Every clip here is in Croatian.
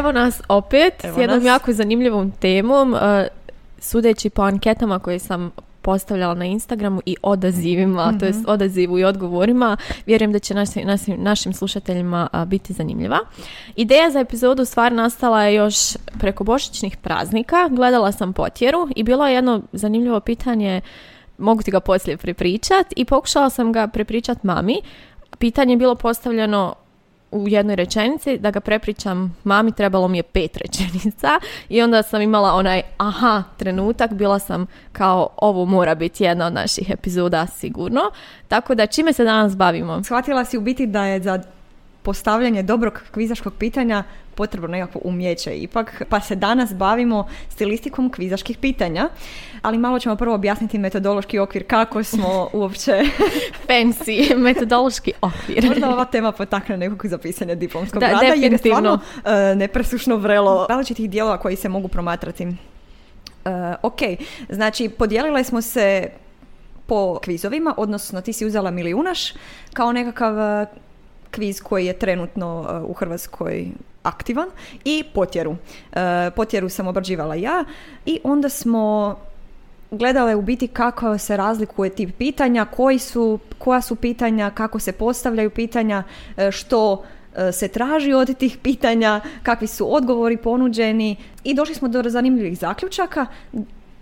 Evo nas opet Evo s jednom nas. jako zanimljivom temom. Uh, sudeći po anketama koje sam postavljala na Instagramu i odazivima, to jest odazivu i odgovorima, vjerujem da će naši, našim, našim slušateljima a, biti zanimljiva. Ideja za epizodu stvar nastala je još preko božićnih praznika. Gledala sam potjeru i bilo je jedno zanimljivo pitanje, mogu ti ga poslije prepričat i pokušala sam ga prepričat mami. Pitanje je bilo postavljeno u jednoj rečenici, da ga prepričam mami, trebalo mi je pet rečenica i onda sam imala onaj aha trenutak, bila sam kao ovo mora biti jedna od naših epizoda sigurno. Tako da čime se danas bavimo? Shvatila si u biti da je za postavljanje dobrog kvizaškog pitanja potrebno nekakvo umjeće ipak, pa se danas bavimo stilistikom kvizaških pitanja, ali malo ćemo prvo objasniti metodološki okvir kako smo uopće, Fancy, metodološki okvir. možda ova tema potakne nekog za pisanje diplomskog Da, rada, jer je stvarno e, nepresušno vrelo različitih dijelova koji se mogu promatrati. E, ok, znači podijelile smo se po kvizovima, odnosno ti si uzela milijunaš kao nekakav kviz koji je trenutno e, u Hrvatskoj aktivan i potjeru. E, potjeru sam obrađivala ja i onda smo gledale u biti kako se razlikuje tip pitanja, koji su, koja su pitanja, kako se postavljaju pitanja, e, što se traži od tih pitanja, kakvi su odgovori ponuđeni i došli smo do zanimljivih zaključaka.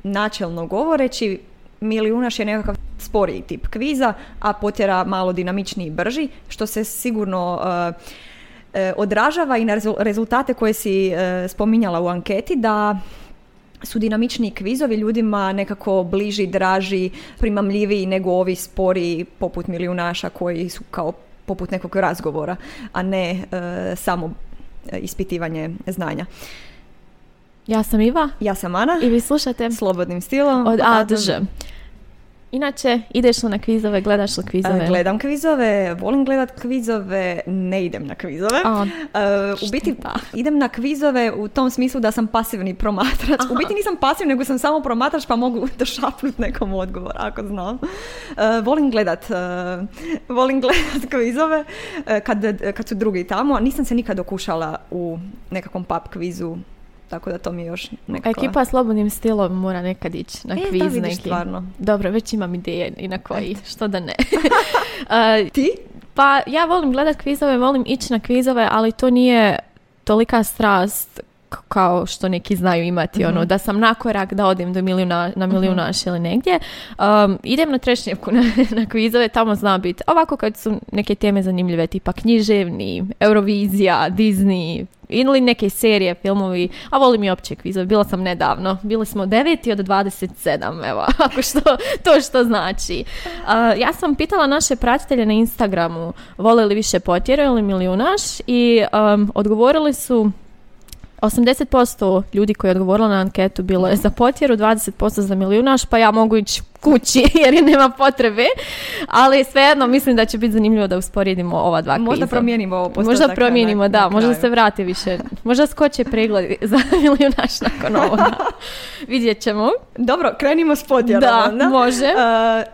Načelno govoreći, milijunaš je nekakav sporiji tip kviza, a potjera malo dinamičniji i brži, što se sigurno e, e, odražava i na rezu- rezultate koje si e, spominjala u anketi, da su dinamičniji kvizovi ljudima nekako bliži, draži, primamljiviji nego ovi spori poput milijunaša koji su kao poput nekog razgovora, a ne e, samo e, ispitivanje znanja. Ja sam Iva Ja sam Ana, i vi slušate slobodnim stilom. od A do Ž. Inače, ideš li na kvizove, gledaš li kvizove? E, Gledam kvizove, volim gledat kvizove, ne idem na kvizove. A, E, u biti idem na kvizove u tom smislu da sam pasivni promatrač. U biti nisam pasivni, nego sam samo promatrač pa mogu došapnut nekom odgovor, ako znam. E, volim gledat, volim gledat kvizove kad, kad su drugi tamo. Nisam se nikad okušala u nekakvom pub kvizu, tako da to mi je još nekako... Ekipa slobodnim stilom mora nekad ići na E, da kviz vidiš neki. stvarno. Dobro, već imam ideje i na koji, što da ne. Uh, Ti? pa ja volim gledat kvizove, volim ići na kvizove, ali to nije tolika strast kao što neki znaju imati, ono, da sam na korak da odim do milijuna, na milijunaš ili negdje. Um, idem na trešnjevku na, na kvizove, tamo zna biti. Ovako kad su neke teme zanimljive, tipa književni, Eurovizija, Disney, ili neke serije, filmovi, a volim i opće kvizove. Bila sam nedavno. Bili smo 9 od 27, evo, ako što, to što znači. Uh, ja sam pitala naše pratitelje na Instagramu vole li više potjeru ili milijunaš i um, odgovorili su 80% ljudi koji je odgovorilo na anketu bilo je za potjeru, 20% za milijunaš, pa ja mogu ići kući jer je nema potrebe, ali svejedno mislim da će biti zanimljivo da usporedimo ova dva Možda promijenimo ovo postotak Možda promijenimo, na da, možda se vrati više, možda skoče pregled za milijunaš nakon ovoga. Vidjet ćemo. Dobro, krenimo s potjerom. Da, onda. može. E,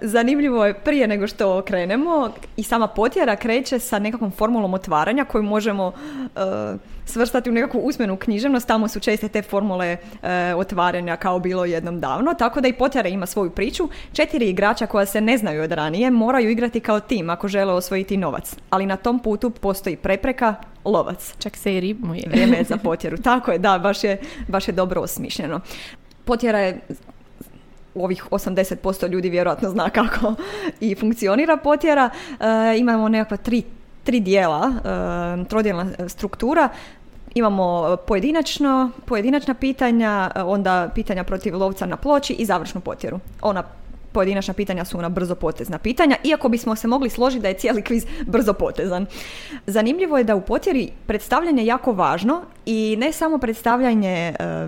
zanimljivo je prije nego što krenemo i sama potjera kreće sa nekakvom formulom otvaranja koju možemo e, svrstati u nekakvu usmenu književnost. Tamo su česte te formule e, otvaranja kao bilo jednom davno. Tako da i potjera ima svoju priču. Četiri igrača koja se ne znaju od ranije moraju igrati kao tim ako žele osvojiti novac. Ali na tom putu postoji prepreka lovac. Čak se i ribmuje. Vrijeme je za potjeru. Tako je, da, baš je, baš je dobro osmišljeno. Potjera je u ovih 80% ljudi vjerojatno zna kako i funkcionira potjera. E, imamo nekakva tri, tri dijela, e, trodjelna struktura. Imamo pojedinačno, pojedinačna pitanja, e, onda pitanja protiv lovca na ploči i završnu potjeru. Ona pojedinačna pitanja su ona brzopotezna pitanja, iako bismo se mogli složiti da je cijeli kviz brzopotezan. Zanimljivo je da u potjeri predstavljanje je jako važno i ne samo predstavljanje e,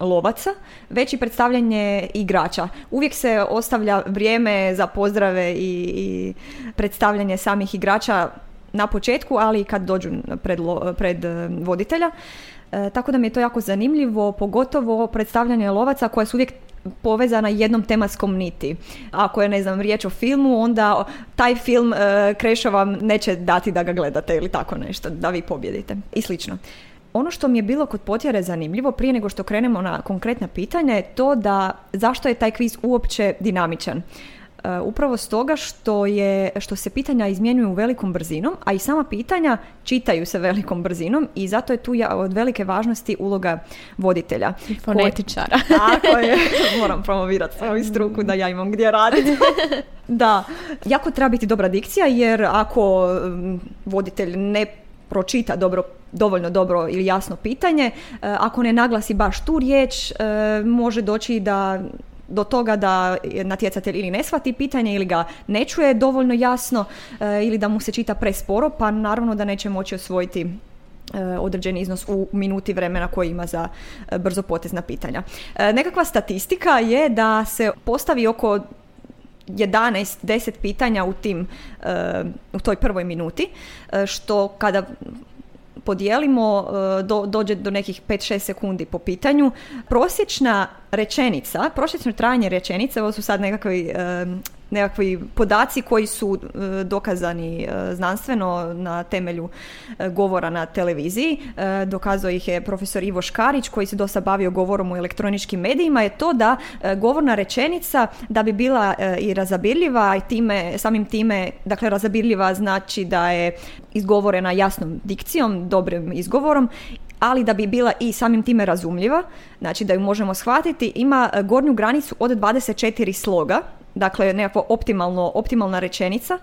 lovaca, već i predstavljanje igrača. Uvijek se ostavlja vrijeme za pozdrave i, i predstavljanje samih igrača na početku, ali i kad dođu pred, pred e, voditelja. E, tako da mi je to jako zanimljivo, pogotovo predstavljanje lovaca koja su uvijek povezana jednom tematskom niti. Ako je, ne znam, riječ o filmu, onda taj film e, Krešo vam neće dati da ga gledate ili tako nešto, da vi pobjedite. I slično. ono što mi je bilo kod potjere zanimljivo, prije nego što krenemo na konkretna pitanja, je to da zašto je taj kviz uopće dinamičan. E, upravo stoga što, je, što se pitanja izmjenjuju velikom brzinom, a i sama pitanja čitaju se velikom brzinom i zato je tu od velike važnosti uloga voditelja. I fonetičara. Tako je, moram promovirati svoju struku da ja imam gdje raditi. da, jako treba biti dobra dikcija jer ako voditelj ne pročita dobro, dovoljno dobro ili jasno pitanje, e, ako ne naglasi baš tu riječ, e, može doći da do toga da natjecatelj ili ne shvati pitanje ili ga ne čuje dovoljno jasno e, ili da mu se čita presporo, pa naravno da neće moći osvojiti e, određeni iznos u minuti vremena koji ima za e, brzo potezna pitanja. Nekakva statistika je da se postavi oko 11, 10 pitanja u tim, u toj prvoj minuti, što kada podijelimo, e, do, dođe do nekih 5-6 sekundi po pitanju. Prosječna rečenica, prosječno trajanje rečenice, ovo su sad nekakvi e, nekakvi podaci koji su e, dokazani e, znanstveno na temelju e, govora na televiziji. Dokazao ih je profesor Ivo Škarić koji se dosta bavio govorom u elektroničkim medijima je to da govorna rečenica da bi bila i razabirljiva i time, samim time, dakle razabirljiva znači da je izgovorena jasnom dikcijom, dobrim izgovorom ali da bi bila i samim time razumljiva, znači da ju možemo shvatiti, ima gornju granicu od 24 sloga, dakle nekakva optimalno, optimalna rečenica,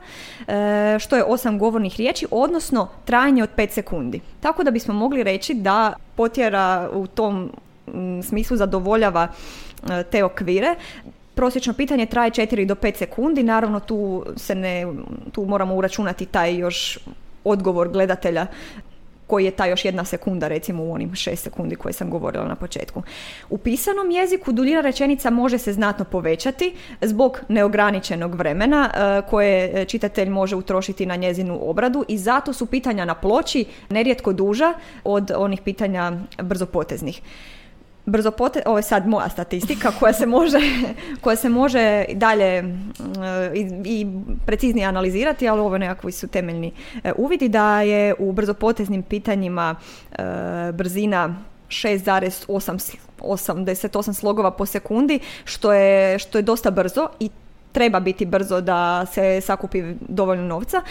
e, što je osam govornih riječi, odnosno trajanje od 5 sekundi. Tako da bismo mogli reći da potjera u tom mm, smislu zadovoljava e, te okvire. Prosječno pitanje traje 4 do 5 sekundi, naravno tu se ne, tu moramo uračunati taj još odgovor gledatelja koji je ta još jedna sekunda recimo u onim šest sekundi koje sam govorila na početku. U pisanom jeziku duljina rečenica može se znatno povećati zbog neograničenog vremena e, koje čitatelj može utrošiti na njezinu obradu i zato su pitanja na ploči nerijetko duža od onih pitanja brzopoteznih brzo pote, ovo je sad moja statistika koja se može, koja se može dalje mm, i, i preciznije analizirati, ali ovo nekakvi su temeljni e, uvidi da je u brzopoteznim pitanjima e, brzina 6,88 slogova po sekundi, što je, što je dosta brzo i treba biti brzo da se sakupi dovoljno novca. E,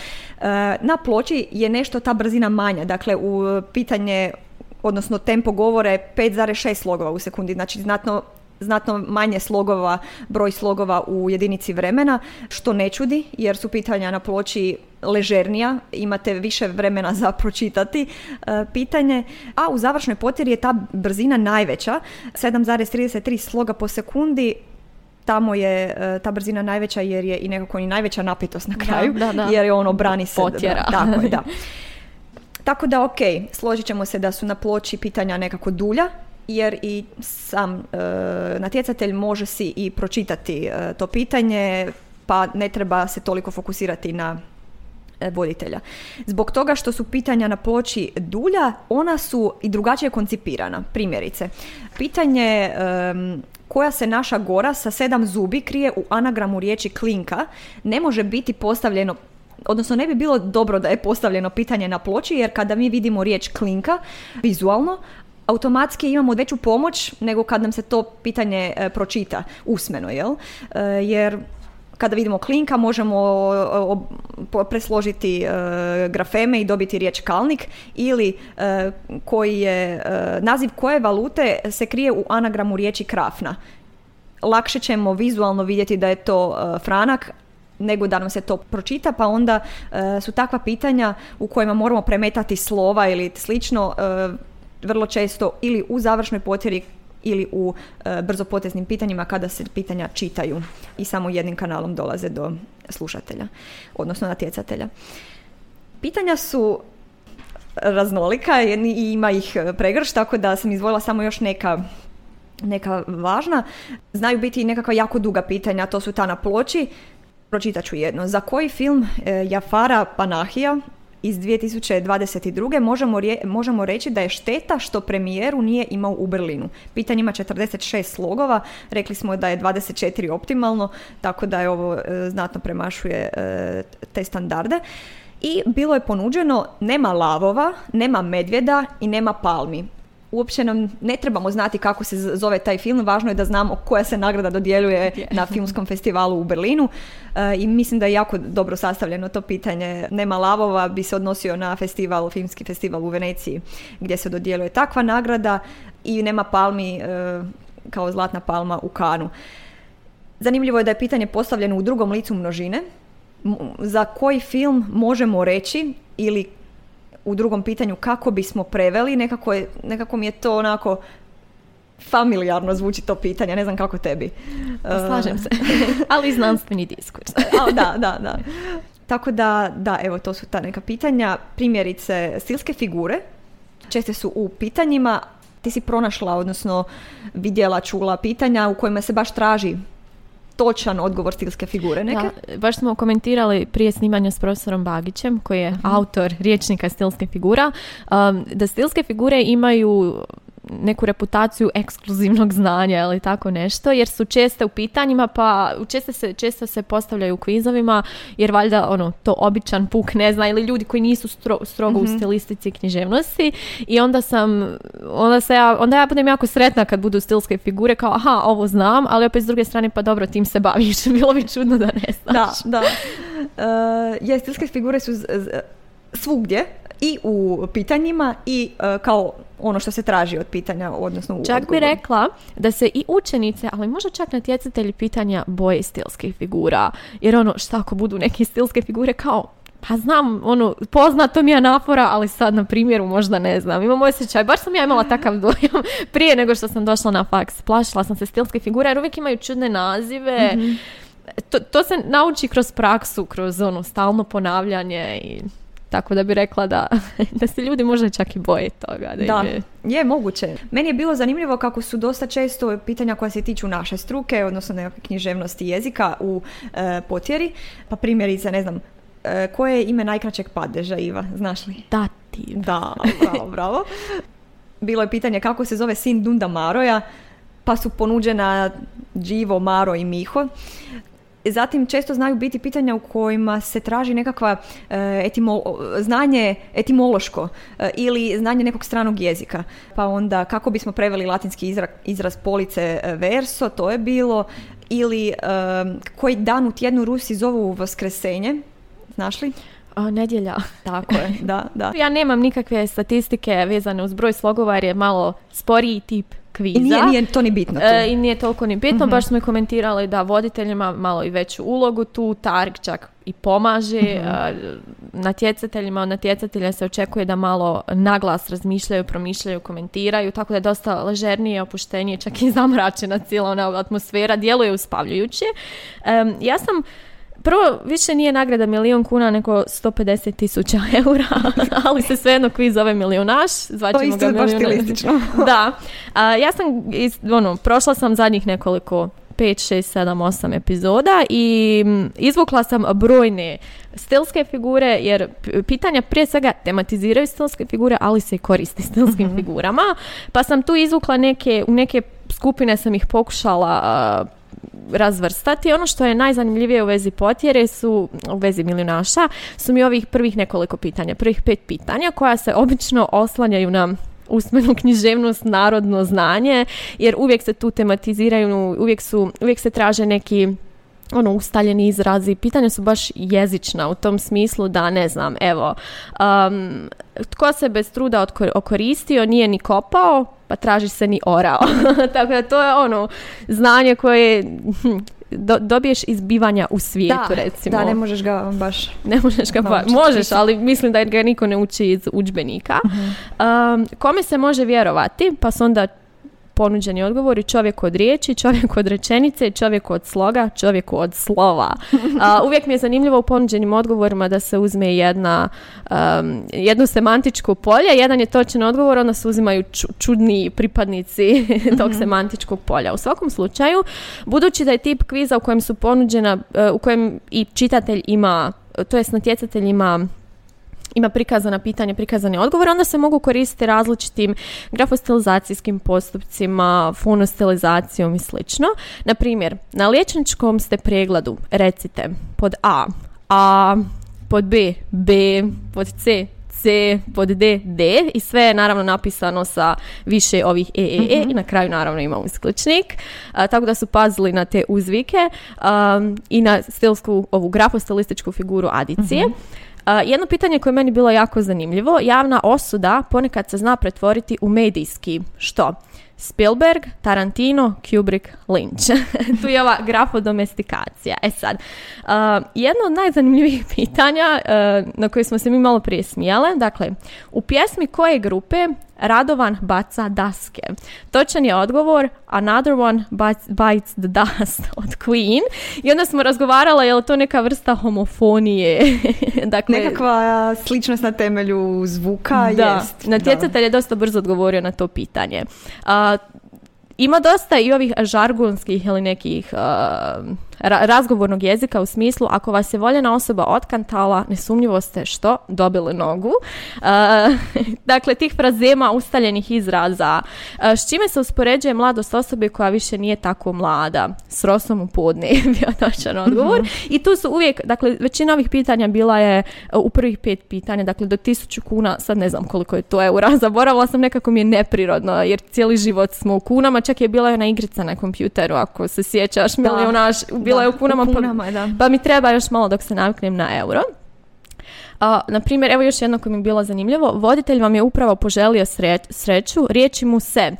na ploči je nešto ta brzina manja, dakle u pitanje odnosno tempo govore 5,6 slogova u sekundi, znači znatno znatno manje slogova, broj slogova u jedinici vremena, što ne čudi jer su pitanja na ploči ležernija, imate više vremena za pročitati e, pitanje, a u završnoj potjeri je ta brzina najveća, 7,33 sloga po sekundi, tamo je e, ta brzina najveća jer je i nekako i najveća napetost na kraju, da, da, jer je ono brani se. Potjera. Tako je, da. Tako da, ok, složit ćemo se da su na ploči pitanja nekako dulja, jer i sam e, natjecatelj može si i pročitati e, to pitanje, pa ne treba se toliko fokusirati na e, voditelja. Zbog toga što su pitanja na ploči dulja, ona su i drugačije koncipirana. Primjerice, pitanje koja se naša gora sa sedam zubi krije u anagramu riječi klinka ne može biti postavljeno odnosno ne bi bilo dobro da je postavljeno pitanje na ploči jer kada mi vidimo riječ klinka vizualno, automatski imamo veću pomoć nego kad nam se to pitanje e, pročita usmeno, jel? E, jer kada vidimo klinka možemo presložiti e, grafeme i dobiti riječ kalnik ili koji je naziv koje valute se krije u anagramu riječi krafna. Lakše ćemo vizualno vidjeti da je to franak, nego da nam se to pročita, pa onda e, su takva pitanja u kojima moramo premetati slova ili slično e, vrlo često ili u završnoj potjeri ili u e, brzopoteznim pitanjima kada se pitanja čitaju i samo jednim kanalom dolaze do slušatelja, odnosno natjecatelja. Pitanja su raznolika i ima ih pregrš, tako da sam izvojila samo još neka neka važna. Znaju biti i nekakva jako duga pitanja, to su ta na ploči, Pročitat ću jedno. Za koji film e, Jafara Panahija iz 2022. Možemo, možemo reći da je šteta što premijeru nije imao u Berlinu. Pitanje ima 46 slogova, rekli smo da je 24 optimalno, tako da je ovo e, znatno premašuje e, te standarde. I bilo je ponuđeno nema lavova, nema medvjeda i nema palmi uopće nam ne trebamo znati kako se zove taj film, važno je da znamo koja se nagrada dodjeljuje na filmskom festivalu u Berlinu e, i mislim da je jako dobro sastavljeno to pitanje. Nema lavova bi se odnosio na festival, filmski festival u Veneciji gdje se dodjeljuje takva nagrada i nema palmi e, kao zlatna palma u Kanu. Zanimljivo je da je pitanje postavljeno u drugom licu množine, za koji film možemo reći ili u drugom pitanju kako bismo preveli, nekako, je, nekako mi je to onako familijarno zvuči to pitanje, ne znam kako tebi. Pa slažem se, ali znanstveni diskurs. da, da, da. Tako da, da, evo, to su ta neka pitanja. Primjerice, stilske figure česte su u pitanjima. Ti si pronašla, odnosno vidjela, čula pitanja u kojima se baš traži točan odgovor stilske figure neke. Da, baš smo komentirali prije snimanja s profesorom Bagićem, koji je mhm. autor riječnika stilske figura, um, da stilske figure imaju neku reputaciju ekskluzivnog znanja ili tako nešto, jer su česte u pitanjima, pa često se, često se postavljaju u kvizovima, jer valjda ono, to običan puk ne zna, ili ljudi koji nisu strogo u mhm. stilistici književnosti i onda sam, onda, se ja, onda ja budem jako sretna kad budu stilske figure, kao aha, ovo znam, ali opet s druge strane, pa dobro, tim se baviš, bilo bi čudno da ne znaš. Da, da. Uh, je, stilske figure su svugdje, i u pitanjima i e, kao ono što se traži od pitanja, odnosno u Čak bi rekla da se i učenice, ali možda čak natjecatelji pitanja boje stilskih figura. Jer ono, šta ako budu neke stilske figure kao pa znam, ono, poznato mi je anafora, ali sad na primjeru možda ne znam. Imam osjećaj, baš sam ja imala takav dojam prije nego što sam došla na faks. Plašila sam se stilske figure jer uvijek imaju čudne nazive. Mhm. To, to se nauči kroz praksu, kroz ono stalno ponavljanje i tako da bi rekla da, da se ljudi možda čak i boje toga. Da, da je... je moguće. Meni je bilo zanimljivo kako su dosta često pitanja koja se tiču naše struke, odnosno nekakve književnosti jezika u e, potjeri. Pa primjerice, ne znam, e, koje je ime najkraćeg padeža, Iva, znaš li? Dativ. Da, bravo, bravo. Bilo je pitanje kako se zove sin Dunda Maroja, pa su ponuđena Dživo, Maro i Miho. Zatim često znaju biti pitanja u kojima se traži nekakva e, znanje etimološko e, ili znanje nekog stranog jezika. Pa onda kako bismo preveli latinski izraz, izraz police e, verso, to je bilo. Ili koji dan u tjednu Rusi zovu Voskresenje, znaš li? A, nedjelja. Tako je, da, da. Ja nemam nikakve statistike vezane uz broj slogova jer je malo sporiji tip kviza. I nije, nije to ni bitno tu. E, I nije toliko ni bitno, mm baš smo i komentirali da voditeljima malo i veću ulogu tu, Targ čak i pomaže, mm-hmm. natjecateljima, od natjecatelja se očekuje da malo naglas razmišljaju, promišljaju, komentiraju, tako da je dosta ležernije, opuštenije, čak i zamračena cijela ona atmosfera, djeluje uspavljujuće. ja sam Prvo, više nije nagrada milijun kuna nego 150 tisuća eura, ali se svejedno kviz zove milijunaš. Zvaćemo to ga da. A, ja sam, ono, prošla sam zadnjih nekoliko 5, 6, 7, 8 epizoda i izvukla sam brojne stilske figure, jer pitanja prije svega tematiziraju stilske figure, ali se i koristi stilskim mhm. figurama. Pa sam tu izvukla neke, u neke skupine sam ih pokušala razvrstati. Ono što je najzanimljivije u vezi potjere su, u vezi milijunaša, su mi ovih prvih nekoliko pitanja, prvih pet pitanja koja se obično oslanjaju na usmenu književnost, narodno znanje, jer uvijek se tu tematiziraju, uvijek, su, uvijek se traže neki ono ustaljeni izrazi, pitanja su baš jezična u tom smislu da ne znam, evo, um, tko se bez truda okoristio, nije ni kopao, pa traži se ni orao. Tako da to je ono znanje koje hm, do, dobiješ izbivanja u svijetu, da, recimo. Da, ne možeš ga baš... Ne možeš ga baš... Možeš, ali mislim da ga niko ne uči iz udžbenika. Um, kome se može vjerovati? Pa su onda ponuđeni odgovori čovjek od riječi, čovjek od rečenice, čovjek od sloga, čovjek od slova. uvijek mi je zanimljivo u ponuđenim odgovorima da se uzme jedna, um, jedno semantičko polje, jedan je točan odgovor, onda se uzimaju čudni pripadnici tog mm semantičkog polja. U svakom slučaju, budući da je tip kviza u kojem su ponuđena, uh, u kojem i čitatelj ima, to jest natjecatelj ima ima prikazana pitanja, prikazane odgovore, onda se mogu koristiti različitim grafostilizacijskim postupcima, fonostilizacijom i slično. Na primjer, na liječničkom ste pregledu recite pod A, a pod B B, pod C C, pod D, D i sve je naravno napisano sa više ovih E, E, E i na kraju naravno imamo isključnik. A, tako da su pazili na te uzvike um, i na stilsku, ovu grafostilističku figuru adicije. A, jedno pitanje koje je meni bilo jako zanimljivo, javna osuda ponekad se zna pretvoriti u medijski. Što? Spielberg, Tarantino, Kubrick, Lynch. tu je ova grafodomestikacija. E sad, uh, jedno od najzanimljivijih pitanja uh, na koje smo se mi malo prije smijale, dakle, u pjesmi koje grupe Radovan baca daske. Točan je odgovor Another one bites the dust od Queen. I onda smo razgovarala je li to neka vrsta homofonije. dakle, Nekakva sličnost na temelju zvuka da, jest. Natjecatelj je dosta brzo odgovorio na to pitanje. A, ima dosta i ovih žargonskih ili nekih razgovornog jezika u smislu ako vas je voljena osoba otkantala, nesumnjivo ste što? Dobili nogu. dakle, tih frazema, ustaljenih izraza. s čime se uspoređuje mladost osobe koja više nije tako mlada? S rosom u podne je bio točan odgovor. Mhm. I tu su uvijek, dakle, većina ovih pitanja bila je u prvih pet pitanja, dakle, do tisuću kuna, sad ne znam koliko je to eura, zaboravila sam, nekako mi je neprirodno, jer cijeli život smo u kunama, čak je bila jedna igrica na kompjuteru, ako se sjećaš, milijunaš, bila je u kunama, pa, da. pa mi treba još malo dok se naviknem na euro. A, na primjer, evo još jedno koje mi je bilo zanimljivo. Voditelj vam je upravo poželio sreću, riječi mu se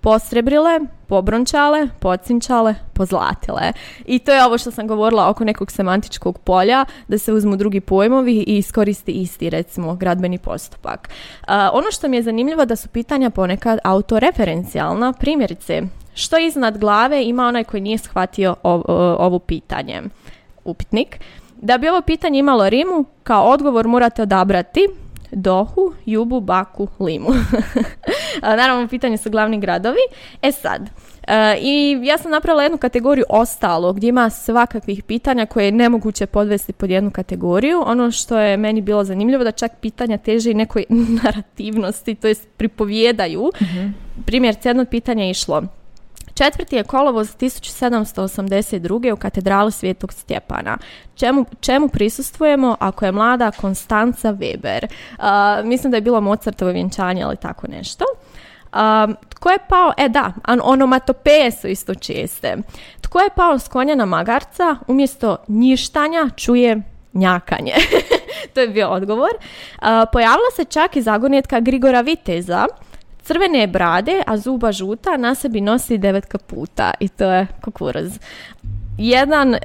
posrebrile, pobrončale, pocinčale, pozlatile. I to je ovo što sam govorila oko nekog semantičkog polja, da se uzmu drugi pojmovi i iskoristi isti, recimo, gradbeni postupak. ono što mi je zanimljivo da su pitanja ponekad autoreferencijalna, primjerice, što iznad glave ima onaj koji nije shvatio ovo pitanje? Upitnik. Da bi ovo pitanje imalo rimu, kao odgovor morate odabrati Dohu, Jubu, Baku, Limu. Naravno, pitanje su glavni gradovi. E sad, I ja sam napravila jednu kategoriju ostalo gdje ima svakakvih pitanja koje je nemoguće podvesti pod jednu kategoriju. Ono što je meni bilo zanimljivo da čak pitanja teže i nekoj narativnosti, to jest pripovjedaju. mm Primjer, jedno pitanje je išlo Četvrti je kolovoz 1782. u katedrali Svetog Stjepana. Čemu, čemu prisustvujemo ako je mlada Konstanca Weber? Uh, mislim da je bilo Mozartovo vjenčanje ali tako nešto. Um, tko je pao, e da, onomatopeje su isto česte. Tko je pao s konja na magarca, umjesto njištanja čuje njakanje. to je bio odgovor. Uh, pojavila se čak i zagonetka Grigora Viteza, Crvene brade, a zuba žuta, na sebi nosi devet kaputa i to je kukuruz. Jedan,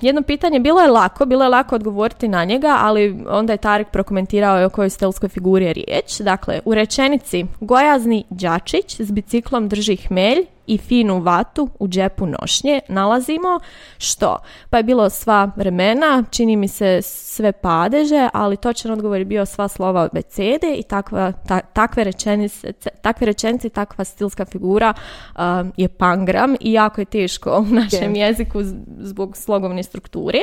jedno pitanje, bilo je lako, bilo je lako odgovoriti na njega, ali onda je Tarek prokomentirao o kojoj stelskoj figuri je riječ. Dakle, u rečenici gojazni đačić s biciklom drži hmelj i finu vatu u džepu nošnje nalazimo što? Pa je bilo sva vremena, čini mi se sve padeže, ali točan odgovor je bio sva slova od becede i takva, takve, rečenice, takve rečenice, takva stilska figura je pangram i jako je teško u našem jeziku zbog slogovne strukture.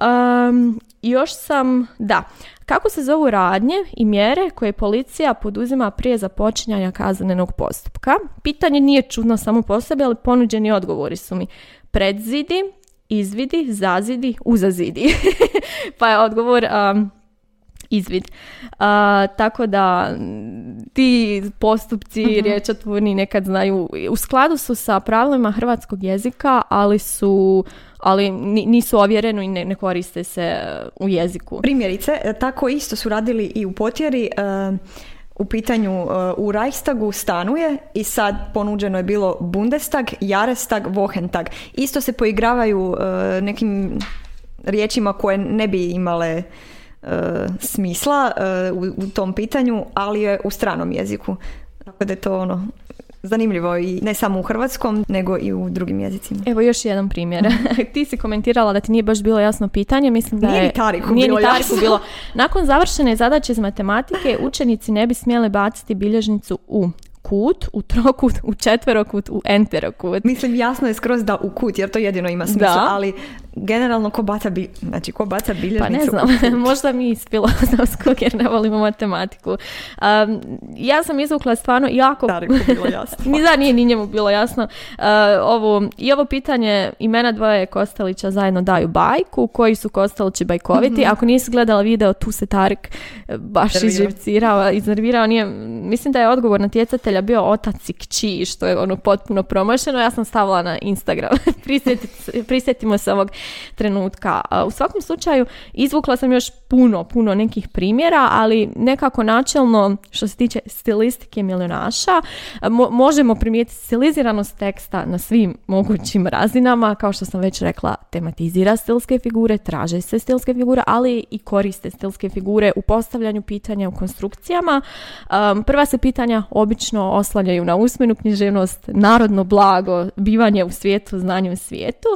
Um, još sam, da, kako se zovu radnje i mjere koje policija poduzima prije započinjanja kaznenog postupka? Pitanje nije čudno samo po sebi, ali ponuđeni odgovori su mi predzidi, izvidi, zazidi, uzazidi. pa je odgovor um, izvid. tako da ti postupci uh-huh. riječotvorni nekad znaju, u skladu su sa pravilima hrvatskog jezika, ali su ali nisu ovjereni i ne, ne koriste se e, u jeziku. Primjerice, e, tako isto su radili i u potjeri. E, u pitanju u Reichstagu stanuje i sad ponuđeno je bilo Bundestag, Jarestag, Wochentag. Isto se poigravaju nekim riječima koje ne bi imale smisla u tom pitanju, ali je u stranom jeziku. Tako da je to ono zanimljivo i ne samo u hrvatskom, nego i u drugim jezicima. Evo još jedan primjer. Mhm. ti si komentirala da ti nije baš bilo jasno pitanje, mislim da nije je... Tariku nije bilo, Tariku bilo. Nakon završene zadaće iz matematike, učenici ne bi smjeli baciti bilježnicu u kut, u trokut, u četverokut, u enterokut. Mislim, jasno je skroz da u kut, jer to jedino ima smisla, ali generalno ko baca, bi, znači, ko baca bilježnicu? Pa ne znam, možda mi iz filozofskog jer ne volimo matematiku. Um, ja sam izvukla stvarno jako... bilo jasno. ni da nije ni njemu bilo jasno. Uh, ovo, I ovo pitanje imena dvoje Kostelića zajedno daju bajku, koji su Kostelići bajkoviti. Mhm. Ako nisi gledala video, tu se Tarik e, baš izživcirao, iznervirao. Nije, mislim da je odgovor na tjecatelja bio otac i kći, što je ono potpuno promašeno. Ja sam stavila na Instagram. Prisjetimo se ovog trenutka. U svakom slučaju izvukla sam još puno, puno nekih primjera, ali nekako načelno što se tiče stilistike milionaša, možemo primijetiti stiliziranost teksta na svim mogućim razinama, kao što sam već rekla, tematizira stilske figure, traže se stilske figure, ali i koriste stilske figure u postavljanju pitanja u konstrukcijama. prva se pitanja obično oslanjaju na usmenu književnost, narodno blago, bivanje u svijetu, znanje u svijetu.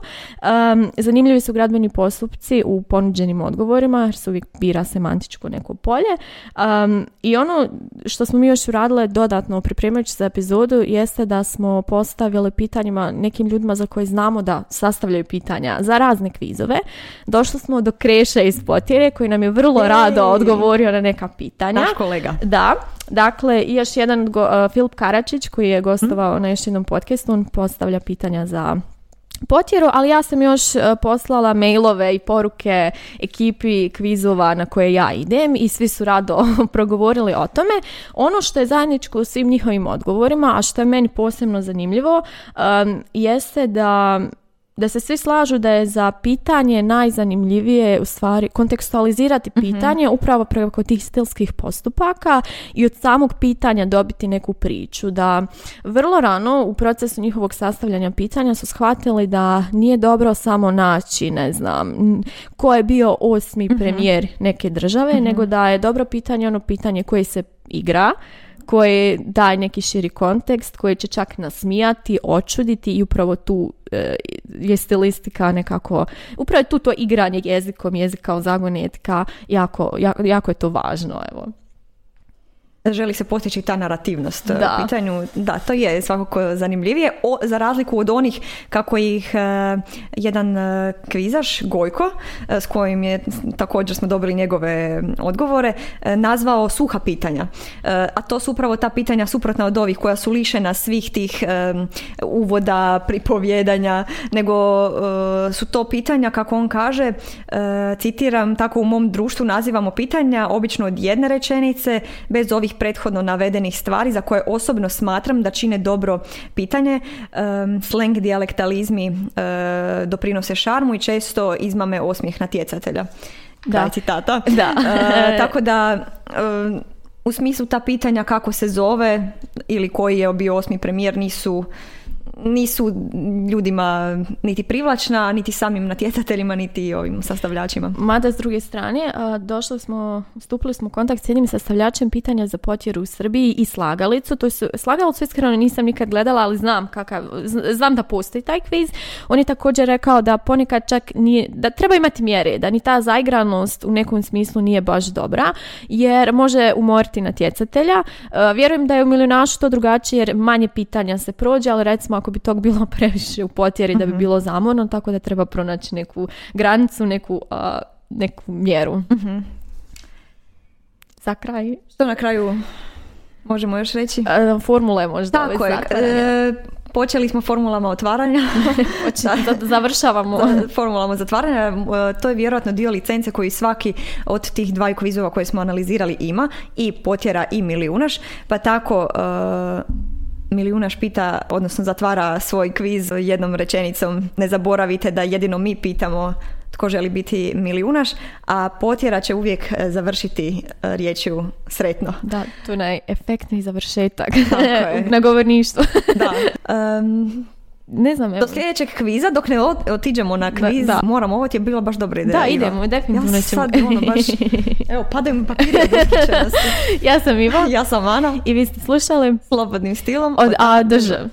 Zanimljivi su gradbeni postupci u ponuđenim odgovorima, jer se uvijek bira semantičko neko polje. Um, I ono što smo mi još uradile dodatno pripremajući za epizodu jeste da smo postavili pitanjima nekim ljudima za koje znamo da sastavljaju pitanja za razne kvizove. Došli smo do Kreše iz Potjere koji nam je vrlo rado odgovorio na neka pitanja. Naš kolega. Da. Dakle, i još jedan go, uh, Filip Karačić koji je gostovao na još jednom podcastu, on postavlja pitanja za potjeru, ali ja sam još e, poslala mailove i poruke ekipi kvizova na koje ja idem i svi su rado progovorili o tome. Ono što je zajedničko u svim njihovim odgovorima, a što je meni posebno zanimljivo, um, jeste da da se svi slažu da je za pitanje najzanimljivije u stvari kontekstualizirati mhm. pitanje upravo preko tih stilskih postupaka i od samog pitanja dobiti neku priču. Da vrlo rano u procesu njihovog sastavljanja pitanja su shvatili da nije dobro samo naći, ne znam, ko je bio osmi mhm. premijer neke države, mhm. nego da je dobro pitanje ono pitanje koje se igra, koje daje neki širi kontekst, koje će čak nasmijati, očuditi i upravo tu e, je stilistika nekako, upravo je tu to igranje jezikom, jezika kao zagonetka, jako, jako, jako je to važno, evo želi se postići ta narativnost e, da. pitanju. Da, to je svakako zanimljivije. O, za razliku od onih kako ih e, jedan uh, kvizaš, Gojko, s kojim je također smo dobili njegove odgovore, nazvao suha pitanja. a to su upravo ta pitanja suprotna od ovih koja su lišena svih tih uvoda, pripovjedanja, nego su to pitanja, kako on kaže, citiram, tako u mom društvu nazivamo pitanja, obično od jedne rečenice, bez ovih prethodno navedenih stvari za koje osobno smatram da čine dobro pitanje. Um, slang dijalektalizmi uh, doprinose šarmu i često izmame osmijeh natjecatelja. Da. citata. Da. Uh, tako da u smislu ta pitanja kako se zove ili koji je bio osmi premijer nisu nisu ljudima niti privlačna, niti samim natjecateljima, niti ovim sastavljačima. Mada s druge strane, došli smo, stupili smo u kontakt s jednim sastavljačem pitanja za potjeru u Srbiji i slagalicu. To su, slagalicu iskreno nisam nikad gledala, ali znam kakav, znam da postoji taj kviz. On je također rekao da ponekad čak nije, da treba imati mjere, da ni ta zaigranost u nekom smislu nije baš dobra, jer može umoriti natjecatelja. Vjerujem da je u milionašu to drugačije, jer manje pitanja se prođe, ali recimo ako bi tog bilo previše u potjeri da bi mhm. bilo zamorno, tako da treba pronaći neku granicu, neku, neku mjeru. uh Za kraj. Što na kraju možemo još reći? formule možda. Tako je. E, počeli smo formulama otvaranja. Završavamo. formulama zatvaranja. E, to je vjerojatno dio licence koji svaki od tih dvaju kvizova koje smo analizirali ima. I potjera i milijunaš. Pa tako... E, Milijunaš pita, odnosno zatvara svoj kviz jednom rečenicom ne zaboravite da jedino mi pitamo tko želi biti milijunaš, a potjera će uvijek e, završiti e, riječju sretno. Da, to je najefektniji završetak na govorništvu. da. Um, ne znam, evo. Do sljedećeg kviza, dok ne otiđemo na kviz, da, moramo, ovo ti je bila baš dobra ideja. Da, idemo, definitivno ja sad, ono, baš, evo, padaju mi papiri Ja sam Ivo. Ja sam Ana. I vi ste slušali Slobodnim stilom od A do Ž.